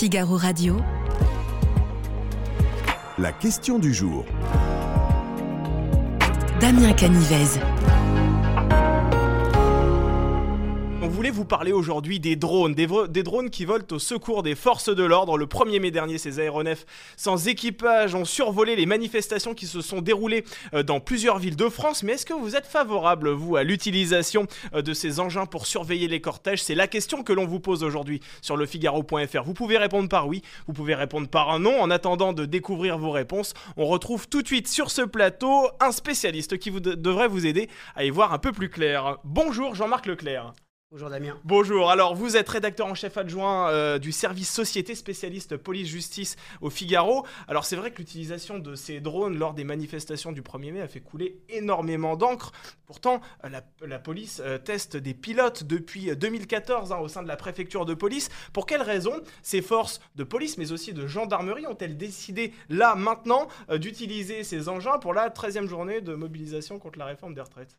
Figaro Radio. La question du jour. Damien Canivez. Voulait vous parler aujourd'hui des drones, des, drones qui volent au secours des forces de l'ordre. Le 1er mai dernier, ces aéronefs sans équipage ont survolé les manifestations qui se sont déroulées euh, dans plusieurs villes de France. Mais est-ce que vous êtes favorable, vous, à l'utilisation euh, de ces engins pour surveiller les cortèges? C'est la question que l'on vous pose aujourd'hui sur le Figaro.fr. Vous pouvez répondre par oui, vous pouvez répondre par un non. En attendant de découvrir vos réponses, on retrouve tout de suite sur ce plateau un spécialiste qui devrait vous aider à y voir un peu plus clair. Bonjour Jean-Marc Leclerc. Bonjour Damien. Bonjour, alors vous êtes rédacteur en chef adjoint euh, du service société spécialiste police-justice au Figaro. Alors c'est vrai que l'utilisation de ces drones lors des manifestations du 1er mai a fait couler énormément d'encre. Pourtant, euh, la, police euh, teste des pilotes depuis 2014 hein, au sein de la préfecture de police. Pour quelles raisons ces forces de police mais aussi de gendarmerie ont-elles décidé là maintenant euh, d'utiliser ces engins pour la 13e journée de mobilisation contre la réforme des retraites?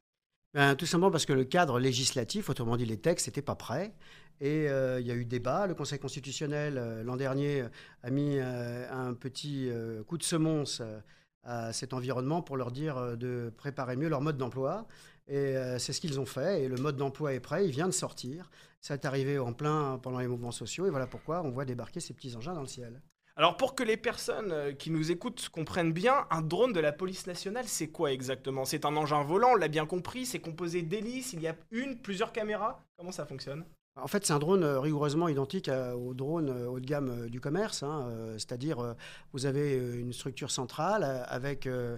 Ben, tout simplement parce que le cadre législatif, autrement dit les textes, n'étaient pas prêts. Et euh, il y a eu débat. Le Conseil constitutionnel, euh, l'an dernier, a mis euh, un petit euh, coup de semonce euh, à cet environnement pour leur dire euh, de préparer mieux leur mode d'emploi. Et euh, c'est ce qu'ils ont fait. Et le mode d'emploi est prêt. Il vient de sortir. Ça est arrivé en plein pendant les mouvements sociaux. Et voilà pourquoi on voit débarquer ces petits engins dans le ciel. Alors pour que les personnes euh, qui nous écoutent comprennent bien, un drone de la police nationale, c'est quoi exactement? C'est un engin volant, on l'a bien compris, c'est composé d'hélices, il y a une, plusieurs caméras Comment ça fonctionne? En fait, c'est un drone euh, rigoureusement identique à- au drone euh, haut de gamme euh, du commerce. hein, euh, C'est-à-dire, euh, vous avez euh, une structure centrale euh, avec euh, euh,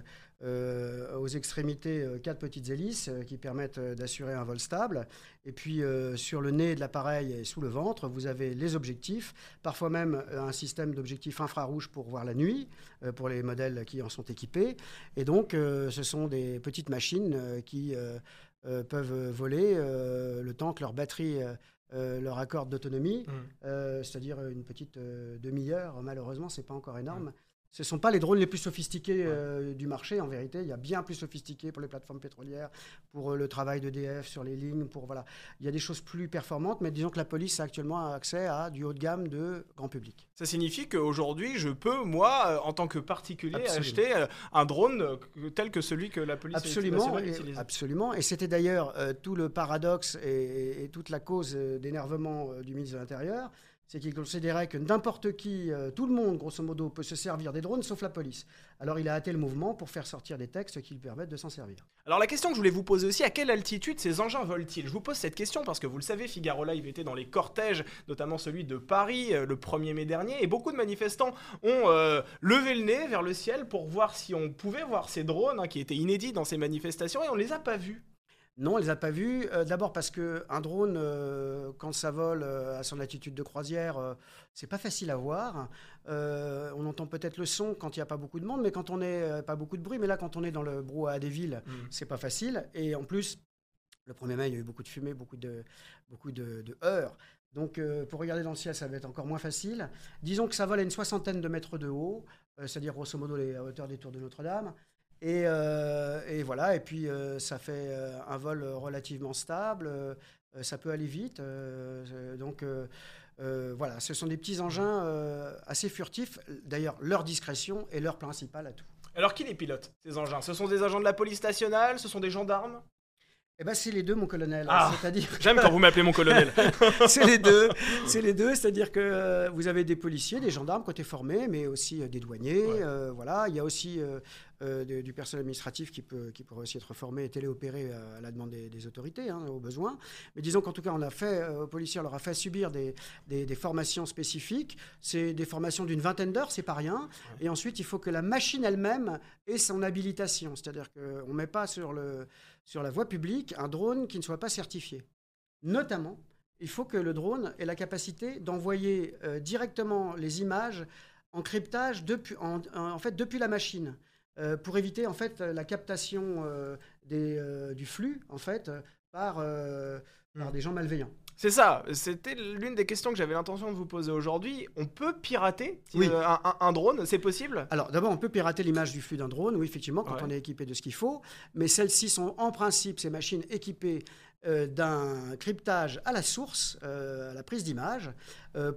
aux extrémités euh, quatre petites hélices euh, qui permettent euh, d'assurer un vol stable. Et puis, euh, sur le nez de l'appareil et sous le ventre, vous avez les objectifs, parfois même euh, un système d'objectifs infrarouges pour voir la nuit, euh, pour les modèles qui en sont équipés. Et donc, euh, ce sont des petites machines euh, qui euh, euh, peuvent voler euh, le temps que leur batterie euh, euh, leur accorde d'autonomie, euh, c'est-à-dire une petite euh, demi-heure. Malheureusement, c'est pas encore énorme. Ce ne sont pas les drones les plus sophistiqués euh, du marché, en vérité. Il y a bien plus sophistiqué pour les plateformes pétrolières, pour euh, le travail d'EDF sur les lignes, pour voilà. Il y a des choses plus performantes, mais disons que la police a actuellement accès à du haut de gamme de grand public. Ça signifie qu'aujourd'hui, je peux, moi, euh, en tant que particulier, Absolument. acheter un drone tel que celui que la police Absolument, et, absolument. Et c'était d'ailleurs tout le paradoxe et, et- toute la cause d'énervement du ministre de l'Intérieur, c'est qu'il considérait que n'importe qui, euh, tout le monde, grosso modo, peut se servir des drones, sauf la police. Alors il a hâté le mouvement pour faire sortir des textes qui lui permettent de s'en servir. Alors la question que je voulais vous poser aussi, à quelle altitude ces engins volent-ils? Je vous pose cette question parce que vous le savez, Figaro Live était dans les cortèges, notamment celui de Paris euh, le 1er mai dernier, et beaucoup de manifestants ont euh, levé le nez vers le ciel pour voir si on pouvait voir ces drones hein, qui étaient inédits dans ces manifestations, et on les a pas vus. Non, on les a pas vus. Euh, D'abord parce que un drone, euh, quand ça vole euh, à son altitude de croisière, c'est pas facile à voir. On entend peut-être le son quand il n'y a pas beaucoup de monde, mais quand on est pas beaucoup de bruit. Mais là, quand on est dans le brouhaha des villes, c'est pas facile. Et en plus, le 1er mai, il y a eu beaucoup de fumée, beaucoup de, beaucoup de. Donc, pour regarder dans le ciel, ça va être encore moins facile. Disons que ça vole à une soixantaine de mètres de haut, c'est-à-dire grosso modo les hauteurs des tours de Notre-Dame. Et, euh, et voilà, et puis euh, ça fait euh, un vol relativement stable, ça peut aller vite. donc voilà, ce sont des petits engins assez furtifs. D'ailleurs, leur discrétion est leur principal atout. Alors qui les pilote, ces engins? Ce sont des agents de la police nationale? Ce sont des gendarmes? Eh ben, c'est les deux, mon colonel. Ah. C'est-à-dire J'aime quand vous m'appelez mon colonel. c'est les deux. C'est les deux, c'est-à-dire que euh, vous avez des policiers, des gendarmes côté formés, mais aussi euh, des douaniers. Ouais. euh, voilà, il y a aussi de- du personnel administratif qui peut qui pourrait aussi être formé et téléopéré à la demande des, des autorités, hein, au besoin. Mais disons qu'en tout cas, on a fait aux policiers, on leur a fait subir des, des- des formations spécifiques. C'est des formations d'une vingtaine d'heures, c'est pas rien. Et ensuite, il faut que la machine elle-même ait son habilitation, c'est-à-dire qu'on ne met pas sur le sur la voie publique un drone qui ne soit pas certifié. Notamment, il faut que le drone ait la capacité d'envoyer euh, directement les images en cryptage depuis, en, fait, depuis la machine. euh, pour éviter en fait la captation euh, des, euh, du flux en fait par, euh, par Mm. des gens malveillants. C'est ça, c'était l'une des questions que j'avais l'intention de vous poser aujourd'hui. On peut pirater Oui. euh, un, un- un drone, c'est possible? Alors d'abord, on peut pirater l'image du flux d'un drone, oui, effectivement, quand Ouais. on est équipé de ce qu'il faut, mais celles-ci sont en principe, ces machines équipées euh, d'un cryptage à la source, euh, à la prise d'image,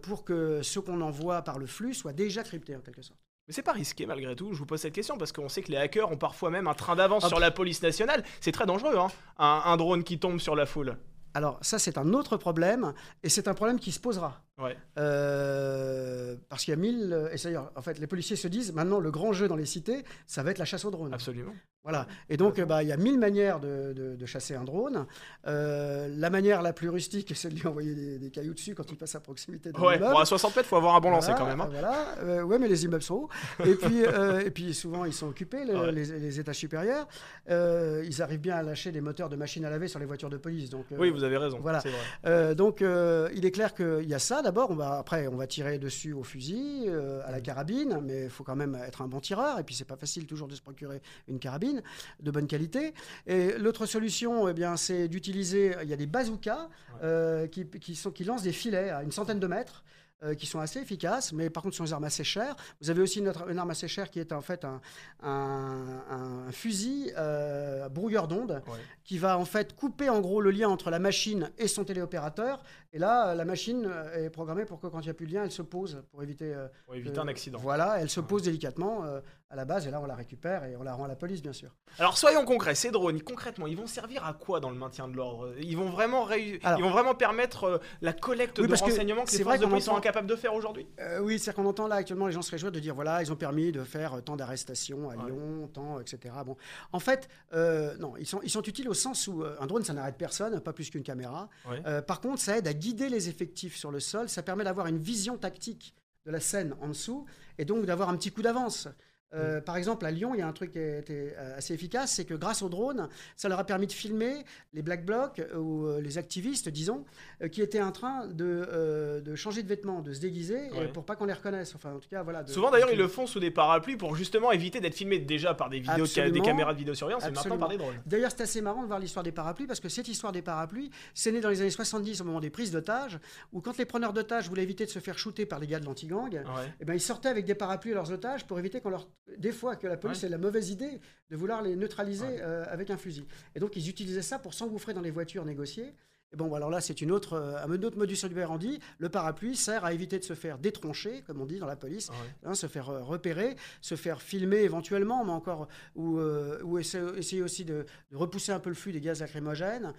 pour que ce qu'on envoie par le flux soit déjà crypté en quelque sorte. Mais c'est pas risqué malgré tout, je vous pose cette question parce qu'on sait que les hackers ont parfois même un train d'avance Hop. sur la police nationale. C'est très dangereux, hein, un, un drone qui tombe sur la foule. Alors ça, c'est un autre problème, et c'est un problème qui se posera. Ouais. Euh, parce qu'il y a mille... euh, Et d'ailleurs, en fait, les policiers se disent, maintenant, le grand jeu dans les cités, ça va être la chasse aux drones. Absolument. Voilà. Et donc, euh, bah, il y a mille manières de, de- de chasser un drone. Euh, la manière la plus rustique, c'est de lui envoyer des, des cailloux dessus quand il passe à proximité d'un Ouais, immeuble. bon, à 60 mètres, faut avoir un bon lancer Voilà, quand même. hein. Voilà, Euh, ouais, mais les immeubles sont hauts. Et puis, et puis souvent, ils sont occupés, Ouais. les, les étages supérieurs. Ils arrivent bien à lâcher des moteurs de machines à laver sur les voitures de police. Donc, Oui, vous avez raison. voilà. vrai. donc, il est clair qu'il y a ça. D'abord, on va après, on va tirer dessus au fusil, euh, à la carabine, mais il faut quand même être un bon tireur. Et puis, c'est pas facile toujours de se procurer une carabine de bonne qualité. Et l'autre solution, eh bien, c'est d'utiliser. Il y a des bazookas euh, qui, qui sont qui lancent des filets à une centaine de mètres. Euh, qui sont assez efficaces, mais par contre, ce sont des armes assez chères. Vous avez aussi une, autre- une arme assez chère qui est en fait un, un- un fusil euh, brouilleur d'ondes Ouais. qui va en fait couper en gros le lien entre la machine et son téléopérateur. Et là, la machine euh, est programmée pour que quand il n'y a plus de lien, elle se pose pour éviter, euh, Pour éviter que- un accident. Voilà, elle se pose délicatement à la base et là on la récupère et on la rend à la police bien sûr. Alors soyons concrets, ces drones, concrètement, ils vont servir à quoi dans le maintien de l'ordre? Ils vont vraiment Alors- ils vont vraiment permettre euh, la collecte Oui, de que renseignements que, c'est les vrai forces de police sont incapables de faire aujourd'hui? Euh, oui, c'est-à-dire qu'on entend là actuellement les gens se réjouissent de dire voilà, ils ont permis de faire euh, tant d'arrestations à Ouais. Lyon, tant, etc. Bon, en fait, euh, non, ils sont, ils sont utiles au sens où un drone ça n'arrête personne, pas plus qu'une caméra. Ouais. Par contre, ça aide à guider les effectifs sur le sol, ça permet d'avoir une vision tactique de la scène en dessous et donc d'avoir un petit coup d'avance. Euh, Par exemple, à Lyon, il y a un truc qui été euh, assez efficace, c'est que grâce au drone, ça leur a permis de filmer les black blocs euh, ou les activistes, disons, qui étaient en train de, de changer de vêtements, de se déguiser, Ouais. pour pas qu'on les reconnaisse. Enfin, en tout cas, voilà. de- Souvent d'ailleurs, de- ils le font sous des parapluies pour justement éviter d'être filmés déjà par des vidéos, de ca- des Absolument. caméras de vidéosurveillance et maintenant par des drones. D'ailleurs, c'est assez marrant de voir l'histoire des parapluies parce que cette histoire des parapluies, c'est né dans les années 70 au moment des prises d'otages, où quand les preneurs d'otages voulaient éviter de se faire shooter par les gars de l'anti-gang, Ouais. eh ben, ils sortaient avec des parapluies à leurs otages pour éviter qu'on leur. Des fois, que la police Ouais. ait la mauvaise idée de vouloir les neutraliser Ouais. euh, avec un fusil. Et donc, ils utilisaient ça pour s'engouffrer dans les voitures négociées. Et bon, alors là, c'est une autre, euh, un autre modus operandi. Le parapluie sert à éviter de se faire détroncher, comme on dit dans la police, Ouais. hein, se faire euh, repérer, se faire filmer éventuellement, mais encore, ou, euh, ou essayer, essayer aussi de, de repousser un peu le flux des gaz lacrymogènes.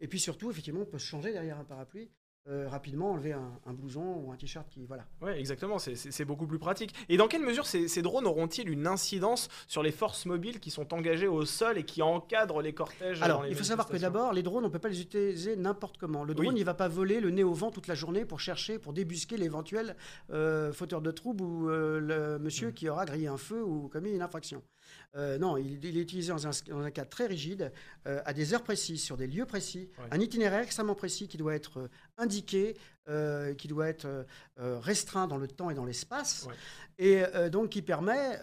Et puis surtout, effectivement, on peut se changer derrière un parapluie. Euh, rapidement enlever un, un blouson ou un t-shirt qui voilà Ouais, exactement, c'est- beaucoup plus pratique. Et dans quelle mesure ces, ces drones auront-ils une incidence sur les forces mobiles qui sont engagées au sol et qui encadrent les cortèges dans Alors, les il faut savoir que d'abord, les drones, on ne peut pas les utiliser n'importe comment. Le drone, Oui. il va pas voler le nez au vent toute la journée pour chercher, pour débusquer l'éventuel euh, fauteur de trouble ou euh, le monsieur Mm. qui aura grillé un feu ou commis une infraction. Euh, non, il, il est utilisé dans un, dans un cadre très rigide, euh, à des heures précises, sur des lieux précis, un itinéraire extrêmement précis qui doit être euh, indiqué, euh, qui doit être restreint dans le temps et dans l'espace, et donc qui permet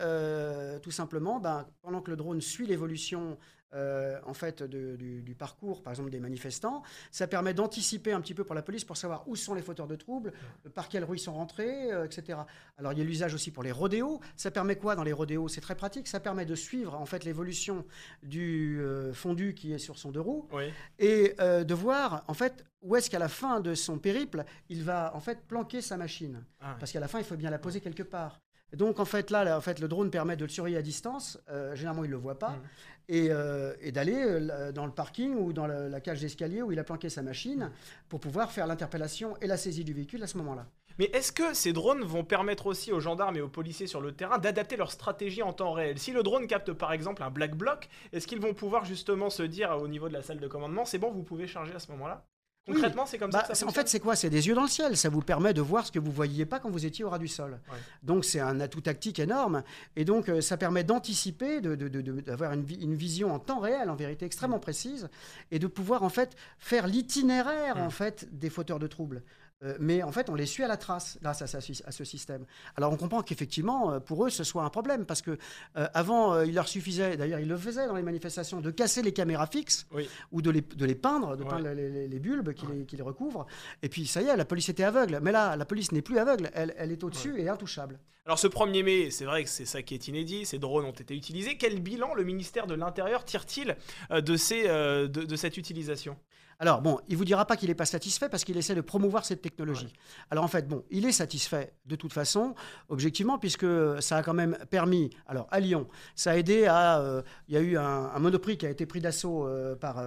tout simplement, ben, pendant que le drone suit l'évolution euh, en fait de- du, du parcours, par exemple des manifestants, ça permet d'anticiper un petit peu pour la police pour savoir où sont les fauteurs de troubles, par quelle rue ils sont rentrés, euh, etc. Alors il y a l'usage aussi pour les rodéos. Ça permet quoi dans les rodéos? C'est très pratique. Ça permet de suivre en fait l'évolution du euh, fondu qui est sur son deux roues Oui. et de voir en fait où est-ce qu'à la fin de son périple il va en fait planquer sa machine Ah, parce qu'à la fin il faut bien la poser quelque part. Donc en fait là, là, en fait le drone permet de le surveiller à distance. Euh, généralement il le voit pas et, euh, et d'aller euh, dans le parking ou dans la cage d'escalier où il a planqué sa machine pour pouvoir faire l'interpellation et la saisie du véhicule à ce moment-là. Mais est-ce que ces drones vont permettre aussi aux gendarmes et aux policiers sur le terrain d'adapter leur stratégie en temps réel? Si le drone capte par exemple un black bloc, est-ce qu'ils vont pouvoir justement se dire au niveau de la salle de commandement, c'est bon, vous pouvez charger à ce moment-là? Oui. Concrètement, c'est comme Bah, ça c'est- en fait, c'est quoi? C'est des yeux dans le ciel. Ça vous permet de voir ce que vous voyiez pas quand vous étiez au ras du sol. Ouais. Donc, c'est un atout tactique énorme. Et donc, euh, ça permet d'anticiper, de- de- de- de- d'avoir une, vi- une vision en temps réel, en vérité extrêmement précise, et de pouvoir en fait faire l'itinéraire Mm. en fait des fauteurs de troubles. Euh, mais en fait, on les suit à la trace grâce à, ce système. Alors, on comprend qu'effectivement, euh, pour eux, ce soit un problème parce que euh, avant, euh, il leur suffisait, d'ailleurs, ils le faisaient dans les manifestations, de casser les caméras fixes Oui. ou de les, de les peindre, de Ouais. peindre les, les- les bulbes qui, les, qui les recouvre. Et puis ça y est, la police était aveugle. Mais là, la police n'est plus aveugle. Elle, elle est au-dessus et intouchable. Alors ce 1er mai, c'est vrai que c'est ça qui est inédit, ces drones ont été utilisés. Quel bilan le ministère de l'Intérieur tire-t-il de, ces, de, de cette utilisation? Alors bon, il vous dira pas qu'il n'est pas satisfait parce qu'il essaie de promouvoir cette technologie. Alors en fait, bon, il est satisfait de toute façon, objectivement, puisque ça a quand même permis. Alors à Lyon, ça a aidé à. euh, Il y a eu un, un monoprix qui a été pris d'assaut euh, par.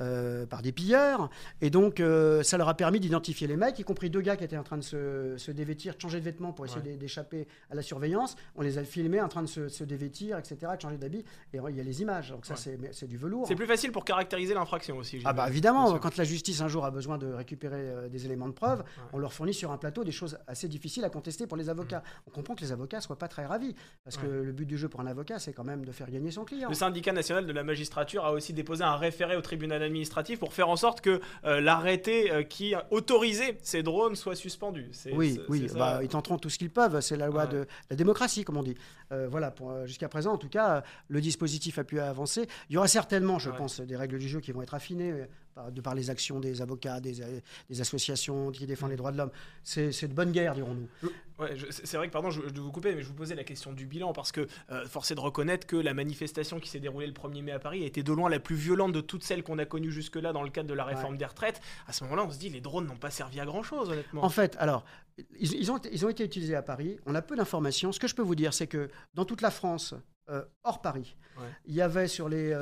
Euh, par des pilleurs. Et donc, euh, ça leur a permis d'identifier les mecs, y compris deux gars qui étaient en train de se, se dévêtir, de changer de vêtements pour essayer Ouais. d'échapper à la surveillance. On les a filmés en train de se, se dévêtir, etc., de changer d'habit. Et il y a les images. Donc ça, Ouais. c'est du velours. C'est plus facile pour caractériser l'infraction aussi. Ah bah évidemment, quand la justice un jour a besoin de récupérer euh, des éléments de preuve, on leur fournit sur un plateau des choses assez difficiles à contester pour les avocats. On comprend que les avocats soient pas très ravis, parce que le but du jeu pour un avocat, c'est quand même de faire gagner son client. Le syndicat national de la magistrature a aussi déposé un référé au tribunal administratif pour faire en sorte que euh, l'arrêté euh, qui autorisait ces drones soit suspendu. Oui, oui, bah, ils tenteront tout ce qu'ils peuvent. C'est la loi de la démocratie, comme on dit. Euh, voilà, jusqu'à présent, en tout cas, le dispositif a pu avancer. Il y aura certainement, je Ouais. pense, des règles du jeu qui vont être affinées de par les actions des avocats, des, euh, des associations qui défendent les droits de l'homme. C'est de bonne guerre, dirons-nous. Ouais, c'est vrai que, pardon, je, je dois vous couper, mais je vous posais la question du bilan parce que euh, force est de reconnaître que la manifestation qui s'est déroulée le 1er mai à Paris a été de loin la plus violente de toutes celles qu'on a connues jusque-là dans le cadre de la réforme des retraites. À ce moment-là, on se dit les drones n'ont pas servi à grand-chose, honnêtement. En fait, alors, ils, ils ont, ils ont été utilisés à Paris. On a peu d'informations. Ce que je peux vous dire, c'est que dans toute la France, euh, hors Paris, Ouais. il y avait sur les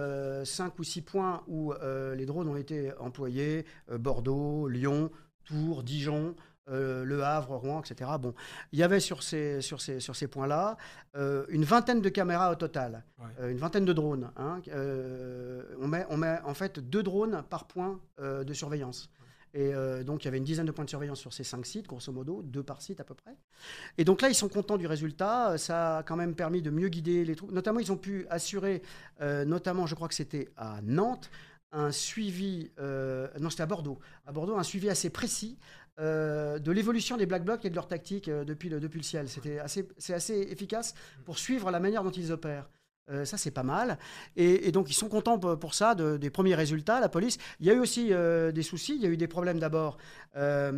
5 ou 6 points où euh, les drones ont été employés, euh, Bordeaux, Lyon, Tours, Dijon, euh, Le Havre, Rouen, etc. Bon, il y avait sur ces, sur ces, sur ces points-là euh, une vingtaine de caméras au total, Ouais. euh, une vingtaine de drones. hein. Euh, on, met, on met en fait deux drones par point euh, de surveillance. Et euh, donc, il y avait une dizaine de points de surveillance sur ces cinq sites, grosso modo, deux par site à peu près. Et donc là, ils sont contents du résultat. Ça a quand même permis de mieux guider les troupes. Notamment, ils ont pu assurer, euh, notamment, je crois que c'était à Nantes, un suivi, euh, non, c'était à Bordeaux, à Bordeaux, un suivi assez précis de l'évolution des Black Blocs et de leur tactique depuis, le, depuis le ciel. C'était assez, c'est assez efficace pour suivre la manière dont ils opèrent. Euh, ça, c'est pas mal. Et, et donc, ils sont contents pour, ça, de- des premiers résultats, la police. Il y a eu aussi euh, des soucis. Il y a eu des problèmes d'abord. Euh,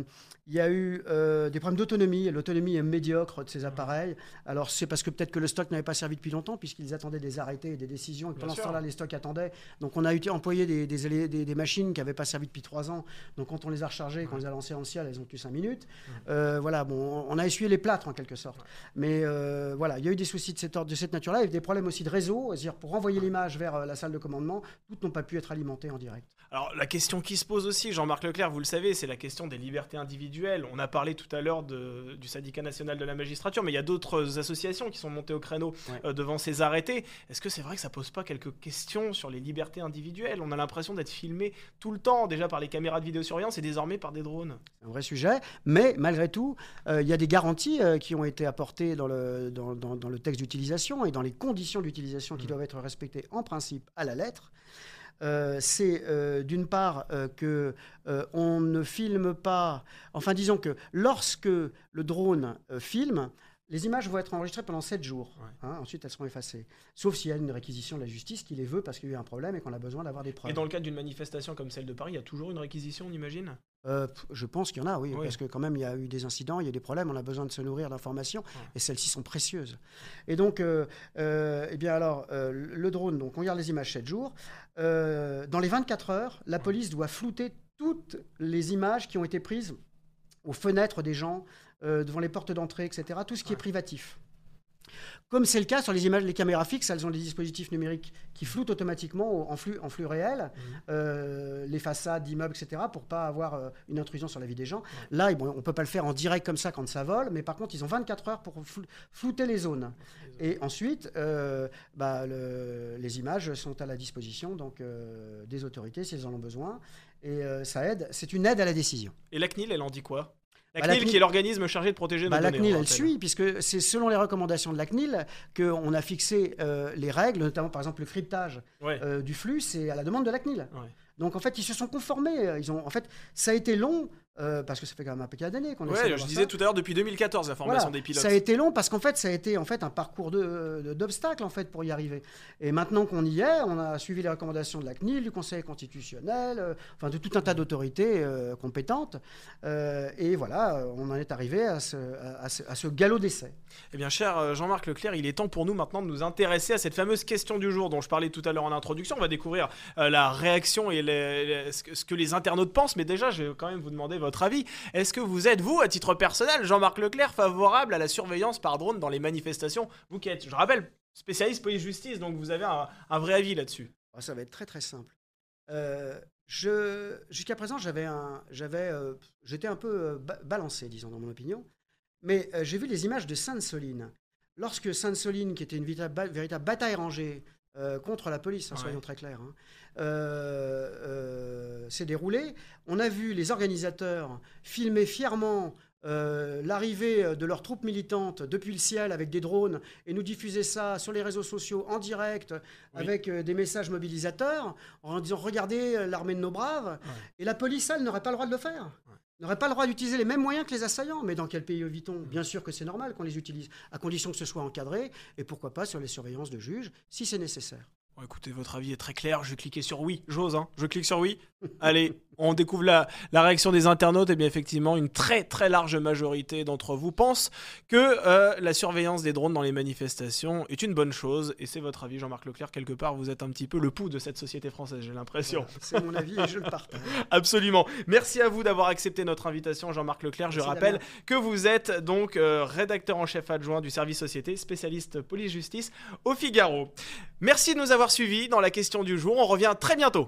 il y a eu des problèmes d'autonomie. L'autonomie est médiocre de ces appareils. Alors, c'est parce que peut-être que le stock n'avait pas servi depuis longtemps, puisqu'ils attendaient des arrêtés et des décisions. Et pendant ce temps-là, les stocks attendaient. Donc, on a eu- employé des, des, des- des machines qui n'avaient pas servi depuis trois ans. Donc, quand on les a rechargées, quand on les a lancées en ciel, elles ont tenu cinq minutes. Voilà, bon, on a essuyé les plâtres en quelque sorte. Mais voilà, il y a eu des soucis de cette, de cette nature-là, et des problèmes aussi de c'est-à-dire pour renvoyer l'image vers euh, la salle de commandement, toutes n'ont pas pu être alimentées en direct. Alors la question qui se pose aussi, Jean-Marc Leclerc, vous le savez, c'est la question des libertés individuelles. On a parlé tout à l'heure du syndicat national de la magistrature, mais il y a d'autres associations qui sont montées au créneau Ouais. euh, devant ces arrêtés. Est-ce que c'est vrai que ça pose pas quelques questions sur les libertés individuelles? On a l'impression d'être filmé tout le temps, déjà par les caméras de vidéosurveillance et désormais par des drones. C'est un vrai sujet, mais malgré tout, euh, il y a des garanties euh, qui ont été apportées dans le, dans, dans- dans le texte d'utilisation et dans les conditions d'utilisation qui doivent être respectées en principe à la lettre. Euh, c'est euh, d'une part euh, que on ne filme pas. Enfin, disons que lorsque le drone filme, les images vont être enregistrées pendant 7 jours. Ouais. Hein, ensuite, elles seront effacées. Sauf s'il y a une réquisition de la justice qui les veut parce qu'il y a eu un problème et qu'on a besoin d'avoir des preuves. Et dans le cadre d'une manifestation comme celle de Paris, il y a toujours une réquisition, on imagine? Euh, je pense qu'il y en a, oui, Oui. parce que quand même, il y a eu des incidents, il y a des problèmes, on a besoin de se nourrir d'informations, Ouais. et celles-ci sont précieuses. Et donc, euh, euh, eh bien alors, le drone, donc on regarde les images 7 jours. Dans les 24 heures, la police doit flouter toutes les images qui ont été prises aux fenêtres des gens, euh, devant les portes d'entrée, etc., tout ce qui est privatif. Comme c'est le cas sur les images, les caméras fixes, elles ont des dispositifs numériques qui floutent automatiquement au- en flux, en flux réel euh, les façades d'immeubles, etc., pour pas avoir euh, une intrusion sur la vie des gens. Là, bon, on peut pas le faire en direct comme ça quand ça vole, mais par contre, ils ont 24 heures pour flou- flouter les zones. Et ensuite, euh, bah, le- les images sont à la disposition donc des autorités si elles en ont besoin, et ça aide. C'est une aide à la décision. Et la CNIL, elle en dit quoi? La Bah, la CNIL, CNIL qui est l'organisme chargé de protéger nos Bah, la données. CNIL, on elle suit, puisque c'est selon les recommandations de la CNIL qu'on a fixé euh, les règles, notamment par exemple le cryptage Ouais. euh, du flux, c'est à la demande de la CNIL. Ouais. Donc en fait, ils se sont conformés. euh, Ils ont, en fait, ça a été long euh, parce que ça fait quand même un paquet d'années qu'on Ouais, je disais ça. tout à l'heure depuis 2014 la formation Voilà. des pilotes. Ça a été long parce qu'en fait, ça a été en fait un parcours de- d'obstacles en fait pour y arriver. Et maintenant qu'on y est, on a suivi les recommandations de la CNIL, du Conseil constitutionnel, euh, enfin de tout un tas d'autorités euh, compétentes. Et voilà, on en est arrivé à ce, à- à ce- à ce galop d'essai. Eh bien, cher Jean-Marc Leclerc, il est temps pour nous maintenant de nous intéresser à cette fameuse question du jour dont je parlais tout à l'heure en introduction. On va découvrir la réaction et les- les- ce, que, ce que les internautes pensent. Mais déjà, je vais quand même vous demander votre avis. Est-ce que vous êtes, vous, à titre personnel, Jean-Marc Leclerc, favorable à la surveillance par drone dans les manifestations Vous qui êtes, je rappelle, spécialiste police-justice, donc vous avez un, vrai avis là-dessus. Ah, Ça va être très très simple. Euh, jusqu'à présent, j'avais j'avais, euh, j'étais un peu euh, ba- balancé, disons, dans mon opinion. Mais j'ai vu les images de Sainte-Soline. Lorsque Sainte-Soline, qui était une véritable bataille rangée euh, contre la police, hein, Ouais. soyons très clairs, hein, euh, euh, s'est déroulée, on a vu les organisateurs filmer fièrement euh, l'arrivée de leurs troupes militantes depuis le ciel avec des drones et nous diffuser ça sur les réseaux sociaux en direct Oui. avec euh, des messages mobilisateurs en disant regardez l'armée de nos braves. Et la police, elle, n'aurait pas le droit de le faire. N'aurait pas le droit d'utiliser les mêmes moyens que les assaillants. Mais dans quel pays vit-on? Bien sûr que c'est normal qu'on les utilise, à condition que ce soit encadré, et pourquoi pas sur les surveillances de juges, si c'est nécessaire. Bon, écoutez, votre avis est très clair. Je vais cliquer sur oui. J'ose, hein. Je clique sur oui. Allez, on découvre la, la réaction des internautes. Et bien, effectivement, une très très large majorité d'entre vous pensent que euh, la surveillance des drones dans les manifestations est une bonne chose. Et c'est votre avis, Jean-Marc Leclerc. Quelque part, vous êtes un petit peu le pouls de cette société française, j'ai l'impression. Voilà, c'est mon avis et je le partage. Absolument. Merci à vous d'avoir accepté notre invitation, Jean-Marc Leclerc. Je Merci, rappelle Damien. que vous êtes donc euh, rédacteur en chef adjoint du service société, spécialiste police-justice au Figaro. Merci de nous avoir suivis dans la question du jour. On revient très bientôt.